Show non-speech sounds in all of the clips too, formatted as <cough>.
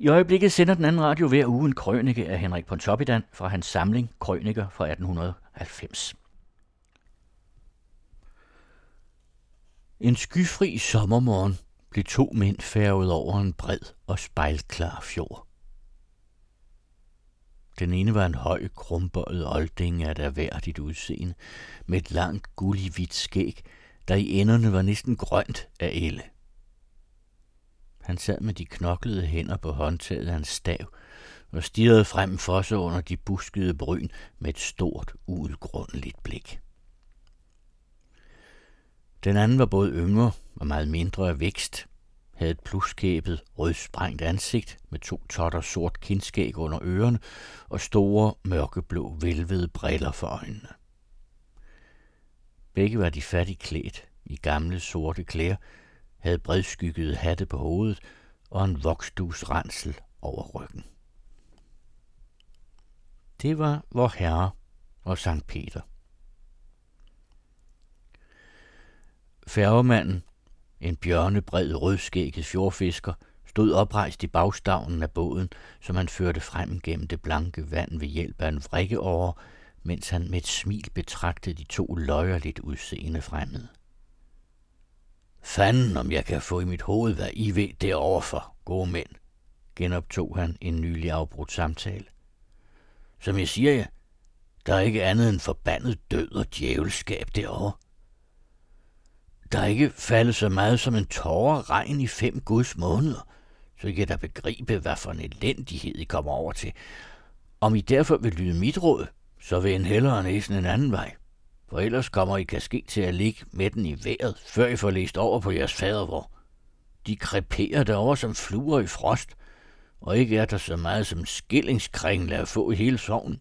I øjeblikket sender den anden radio hver uge en krønike af Henrik Pontoppidan fra hans samling Krøniker fra 1890. En skyfri sommermorgen blev to mænd færget over en bred og spejlklar fjord. Den ene var en høj, krumbøjet olding af der værdigt udseende, med et langt gullig hvidt skæg, der i enderne var næsten grønt af elle. Han sad med de knoklede hænder på håndtaget af en stav og stirrede frem for sig under de buskede bryn med et stort, uudgrundeligt blik. Den anden var både yngre og meget mindre af vækst, havde et pluskæbet, rødsprængt ansigt med to totter sort kindskæg under ørerne og store, mørkeblå, velvede briller for øjnene. Begge var de fattigt klædt i gamle sorte klæder, havde bredskyggede hatte på hovedet og en voksdus rensel over ryggen. Det var vor herre og Sankt Peter. Færgemanden, en bjørnebred rødskægget fjordfisker, stod oprejst i bagstavnen af båden, som han førte frem gennem det blanke vand ved hjælp af en vrikkeåre, mens han med et smil betragtede de to løjerligt udseende fremmede. Fanden, om jeg kan få i mit hoved, hvad I ved derovre for, gode mænd, genoptog han en nylig afbrudt samtale. Som jeg siger jer, der er ikke andet end forbandet død og djævelskab derovre. Der er ikke faldet så meget som en tårer regn i fem guds måneder, så I kan da begribe, hvad for en elendighed I kommer over til. Om I derfor vil lyde mit råd, så vil en hellere næsen en anden vej. For ellers kommer I kaske til at ligge med den i vejret, før I får læst over på jeres fadervor. De kreperer derovre som fluer i frost, og ikke er der så meget som skillingskringle at få i hele sovnen.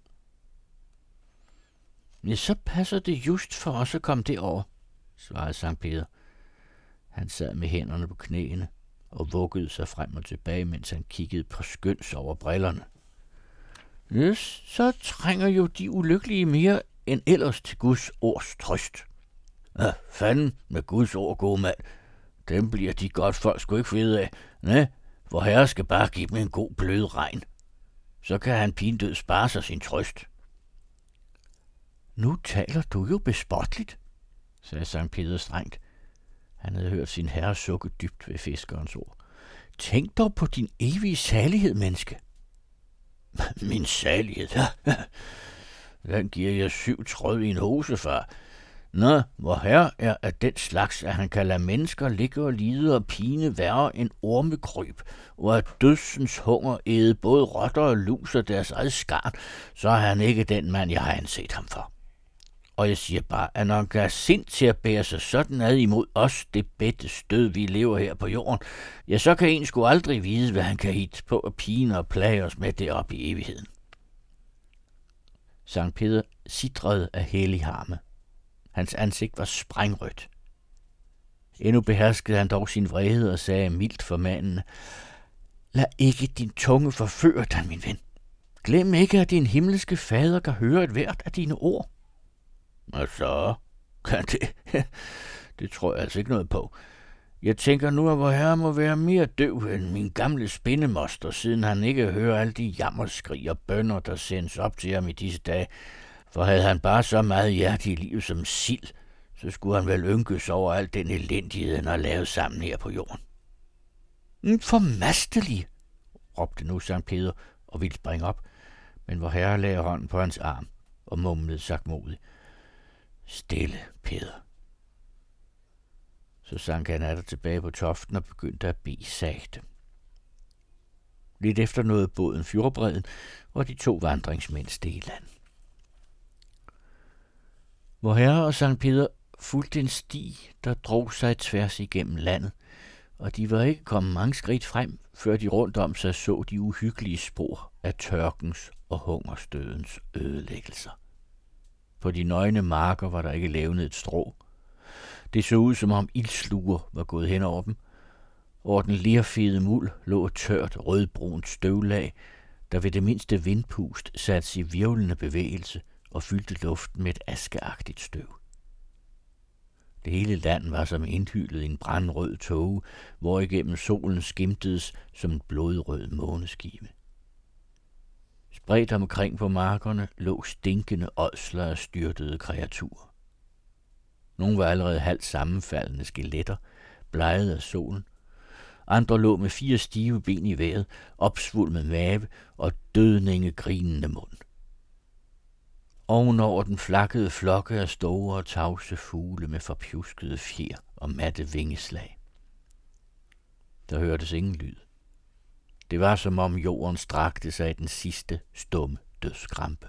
Ja, så passer det just for os at komme derover, svarede Sankt Peter. Han sad med hænderne på knæene og vuggede sig frem og tilbage, mens han kiggede på skøns over brillerne. Yes, så trænger jo de ulykkelige mere end ellers til Guds ords trøst. Hvad fanden med Guds ord, gode mand. Dem bliver de godt folk sgu ikke fede af. Næ, hvor herre skal bare give dem en god blød regn. Så kan han pindød spare sig sin trøst. Nu taler du jo bespotligt, sagde Sankt Peter strengt. Han havde hørt sin herre sukke dybt ved fiskerens ord. Tænk dog på din evige salighed, menneske. <laughs> Min salighed? <laughs> Den giver jeg syv tråd i en hose, far. Nå, hvor herre er af den slags, at han kan lade mennesker ligge og lide og pine værre end ormekryb, og at dødsens hunger æde både rotter og lus og deres eget skarn, så er han ikke den mand, jeg har anset ham for. Og jeg siger bare, at når han kan sind til at bære sig sådan ad imod os, det bedte stød, vi lever her på jorden, ja, så kan en sgu aldrig vide, hvad han kan hit på at pine og plage os med det op i evigheden. Sankt Peter sidrede af hellig harme. Hans ansigt var sprængrødt. Endnu beherskede han dog sin vrede og sagde mildt for manden, Lad ikke din tunge forføre dig, min ven. Glem ikke, at din himmelske fader kan høre et hvert af dine ord. Og så kan det... <laughs> det tror jeg altså ikke noget på. Jeg tænker nu, at vor herre må være mere døv end min gamle spindemoster, siden han ikke hører alle de jammerskrig og bønder, der sendes op til ham i disse dage. For havde han bare så meget hjerte i livet som sild, så skulle han vel ynkes over al den elendighed, han har lavet sammen her på jorden. Formastelig, råbte nu Sankt Peter og ville springe op, men vor herre lagde hånden på hans arm og mumlede sagt modigt. Stille, Peter. Så sank han atter tilbage på toften og begyndte at bede sagte. Lidt efter nåede båden fjordbredden, og de to vandringsmænd steg land. Hvor herre og Sankt Peter fulgte en sti, der drog sig tværs igennem landet, og de var ikke kommet mange skridt frem, før de rundt om sig så de uhyggelige spor af tørkens og hungerstødens ødelæggelser. På de nøgne marker var der ikke levnet et strå. Det så ud, som om ildsluger var gået hen over dem. Over den lerfede muld lå et tørt rødbrunt støvlag, der ved det mindste vindpust satte sig i virvlende bevægelse og fyldte luften med et askeagtigt støv. Det hele land var som indhyllet i en brandrød tåge, hvor igennem solen skimtedes som en blodrød måneskive. Spredt omkring på markerne lå stinkende ådsler af styrtede kreaturer. Nogle var allerede halvt sammenfaldende skeletter, bleget af solen. Andre lå med fire stive ben i vejret, opsvulmet mave og dødninge grinende mund. Ovenover den flakkede flokke af store og tavse fugle med forpjuskede fjer og matte vingeslag. Der hørtes ingen lyd. Det var som om jorden strakte sig i den sidste stumme dødskrampe.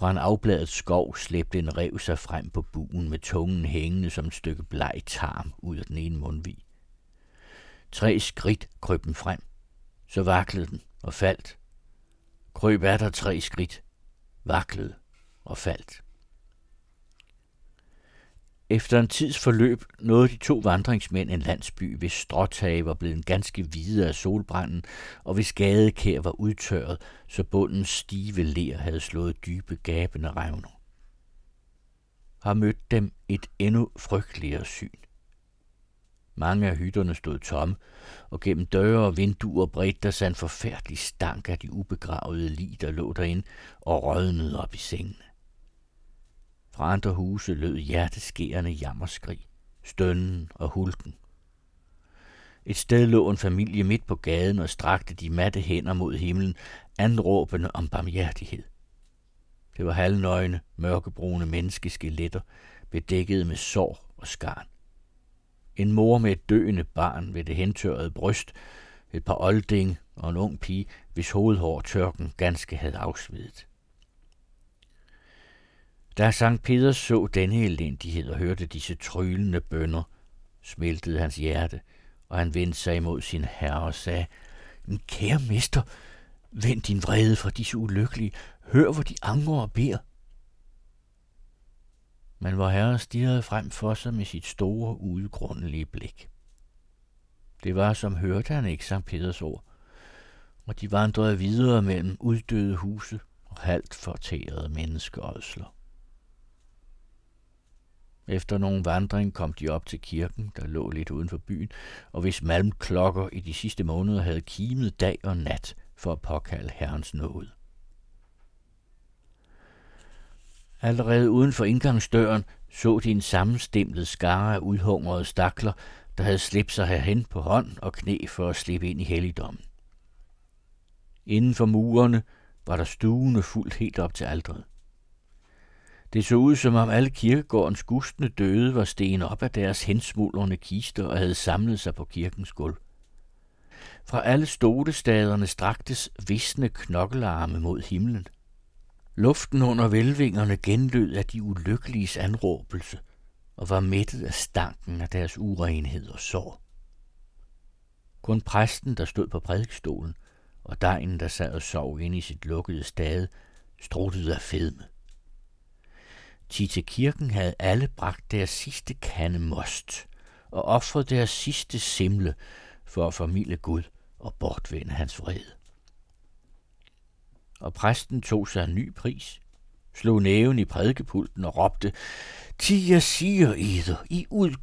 Fra en afbladet skov slæbte en rev sig frem på buen med tungen hængende som et stykke bleg tarm ud af den ene mundvig. Tre skridt krøb den frem. Så vaklede den og faldt. Krøb er der tre skridt, vaklede og faldt. Efter en tids forløb nåede de to vandringsmænd en landsby, hvis stråtage var blevet ganske hvide af solbranden, og hvis gadekær var udtørret, så bundens stive ler havde slået dybe gabende revner. Har mødt dem et endnu frygteligere syn. Mange af hytterne stod tomme, og gennem døre og vinduer bredte der sig en forfærdelig stank af de ubegravede lig, der lå derinde og rødnede op i sengene. Fra andre huse lød hjerteskærende jammerskrig, stønnen og hulken. Et sted lå en familie midt på gaden og strakte de matte hænder mod himlen, anråbende om barmhjertighed. Det var halvnøgne, mørkebrune menneskeskeletter, bedækket med sår og skarn. En mor med et døende barn ved det hentørrede bryst, et par olding og en ung pige, hvis hovedhår tørken ganske havde afsvedet. Da Sankt Peter så denne elendighed og hørte disse tryllende bønder, smeltede hans hjerte, og han vendte sig imod sin herre og sagde, kære mester, vend din vrede fra disse ulykkelige, hør hvor de angrer og beder. Men vor herre stirrede frem for sig med sit store, udgrundelige blik. Det var, som hørte han ikke Sankt Peters ord, og de vandrede videre mellem uddøde huse og halvt fortærede menneskeådsler. Efter nogen vandring kom de op til kirken, der lå lidt uden for byen, og hvis malmklokker i de sidste måneder havde kimet dag og nat for at påkalde herrens nåde. Allerede uden for indgangsdøren så de en sammenstemlet skare af udhungrede stakler, der havde slæbt sig herhen på hånd og knæ for at slippe ind i helligdommen. Inden for murene var der stuene fuldt helt op til aldret. Det så ud, som om alle kirkegårdens gustne døde var sten op af deres hensmuldrende kister og havde samlet sig på kirkens gulv. Fra alle stolestaderne straktes visne knokkelarme mod himlen. Luften under velvingerne genlød af de ulykkeliges anråbelse og var mættet af stanken af deres urenhed og sår. Kun præsten, der stod på prædikstolen, og dejen, der sad og sov inde i sit lukkede stade, struttede af fedme. Ti til kirken havde alle bragt deres sidste kande most og offret deres sidste simle for at formidle Gud og bortvende hans vrede. Og præsten tog sig en ny pris, slog næven i prædikepulten og råbte, Ti jeg siger eder, I, ud,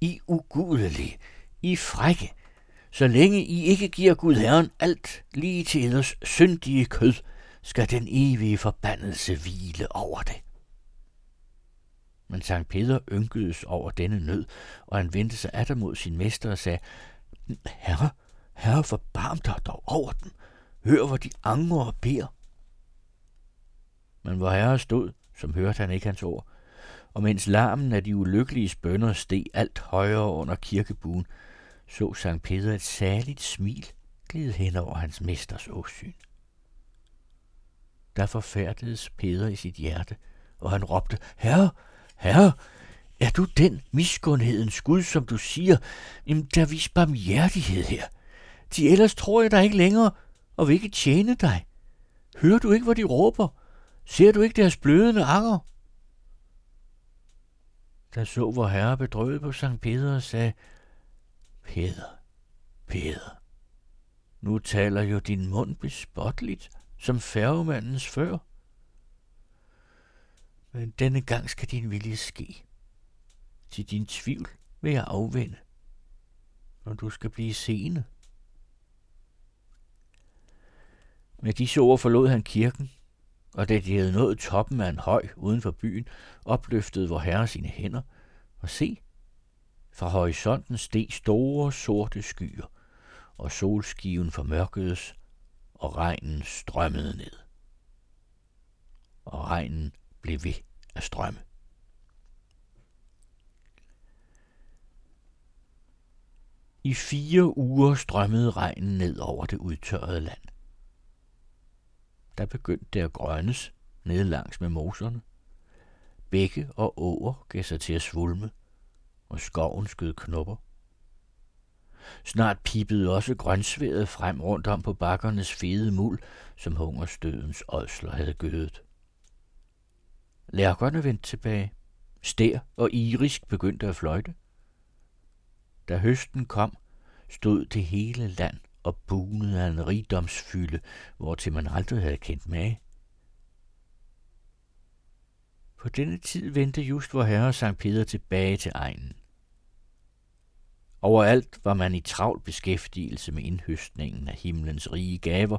I ugudelige, I frække, så længe I ikke giver Gud Herren alt lige til eders syndige kød, skal den evige forbandelse hvile over det. Men Sankt Peter ynkedes over denne nød, og han vendte sig atter mod sin mester og sagde, Herre, herre, forbarm dig dog over dem. Hør, hvor de angrer og beder. Men hvor herre stod, som hørte han ikke hans ord, og mens larmen af de ulykkelige bønder steg alt højere under kirkebuen, så Sankt Peter et særligt smil glide hen over hans mesters åsyn. Der forfærdedes Peter i sit hjerte, og han råbte, Herre, Herre, er du den miskundhedens Gud, som du siger? Jamen, der vis barmhjertighed her. De ellers tror jeg dig ikke længere, og vil ikke tjene dig. Hører du ikke, hvor de råber? Ser du ikke deres blødende anger? Da så vor herre bedrøvet på Sankt Peter og sagde, Peter, Peter, nu taler jo din mund bespotteligt, som færgemandens før. Men denne gang skal din vilje ske. Til din tvivl vil jeg afvende, når du skal blive seende. Med disse ord forlod han kirken, og da de havde nået toppen af en høj uden for byen, opløftede vor herre sine hænder, og se, fra horisonten steg store sorte skyer, og solskiven formørkedes, og regnen strømmede ned. Og regnen blev ved af strømme. I fire uger strømmede regnen ned over det udtørrede land. Der begyndte det at grønnes ned langs med moserne. Bække og åer gav sig til at svulme, og skoven skød knopper. Snart pipede også grønsværet frem rundt om på bakkernes fede muld, som hungerstødens ådsler havde gødet. Lærkerne vendte tilbage. Stær og irisk begyndte at fløjte. Da høsten kom, stod det hele land og bunede af en rigdomsfylde, hvor til man aldrig havde kendt med. På denne tid vendte just vor herre Sankt Peter tilbage til egnen. Overalt var man i travl beskæftigelse med indhøstningen af himlens rige gaver,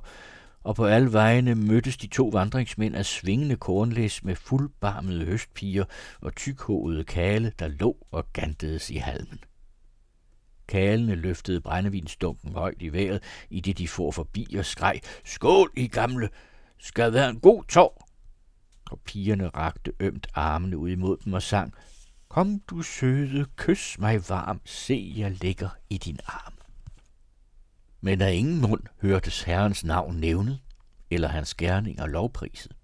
og på alle vejene mødtes de to vandringsmænd af svingende kornlæs med fuldbarmede høstpiger og tykhåede kale, der lå og gantedes i halmen. Kalene løftede brændevinsdunken højt i vejret, i det de for forbi og skreg, Skål, I gamle! Skal være en god tår! Og pigerne rakte ømt armene ud imod dem og sang, Kom du søde, kys mig varm, se jeg ligger i din arm. Men af ingen mund hørtes Herrens navn nævnet, eller hans gerning og lovpriset.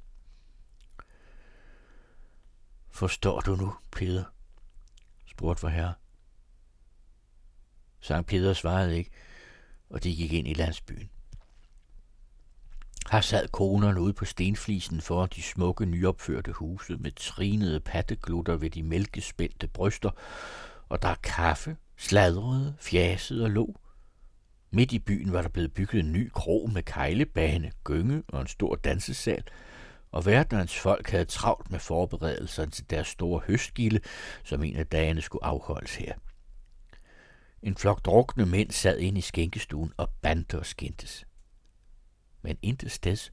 Forstår du nu, Peter? spurgte vor herre. Sankt Peter svarede ikke, og de gik ind i landsbyen. Her sad konerne ude på stenflisen for de smukke nyopførte huse med trinede patteglutter ved de mælkespændte bryster, og der kaffe, sladrede, fjasede og lå. Midt i byen var der blevet bygget en ny krog med kejlebane, gynge og en stor dansesal, og verdens folk havde travlt med forberedelserne til deres store høstgilde, som en af dagene skulle afholdes her. En flok drukne mænd sad inde i skænkestuen og bandte og skændtes. Men intet sted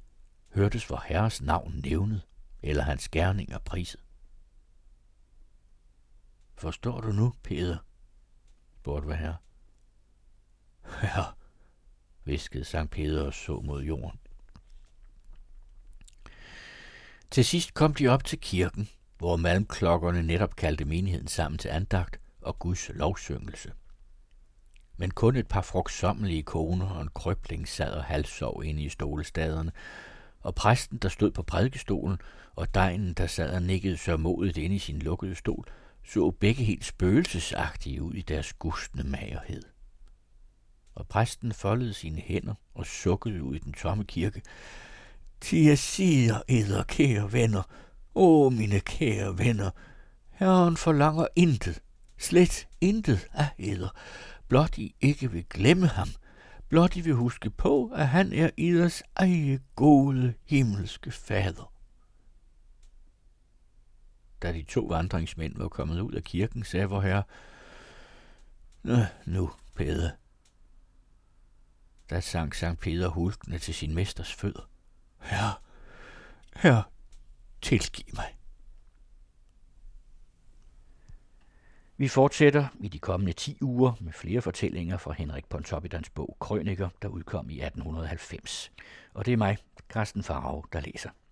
hørtes vor herres navn nævnet, eller hans gerning og priset. Forstår du nu, Peter? spurgte vor herre. <laughs> Ja, viskede Sankt Peter og så mod jorden. Til sidst kom de op til kirken, hvor malmklokkerne netop kaldte menigheden sammen til andagt og Guds lovsyngelse men kun et par frugtsommelige koner og en krøbling sad og halvsov inde i stolestaderne, og præsten, der stod på prædikestolen, og degnen, der sad og nikkede sørmodigt inde i sin lukkede stol, så begge helt spøgelsesagtige ud i deres gustne magerhed. Og præsten foldede sine hænder og sukkede ud i den tomme kirke. Til jeg siger, eder kære venner, åh mine kære venner, Herren forlanger intet, slet intet af eder, blot I ikke vil glemme ham, blot I vil huske på, at han er eders eget gode himmelske fader. Da de to vandringsmænd var kommet ud af kirken, sagde vor herre, Nå, nu, Peder. Da sang Sankt Peter hulkende til sin mesters fødder. Herre, herre, tilgiv mig. Vi fortsætter i de kommende 10 uger med flere fortællinger fra Henrik Pontoppidans bog Krøniker, der udkom i 1890. Og det er mig, Carsten Farag, der læser.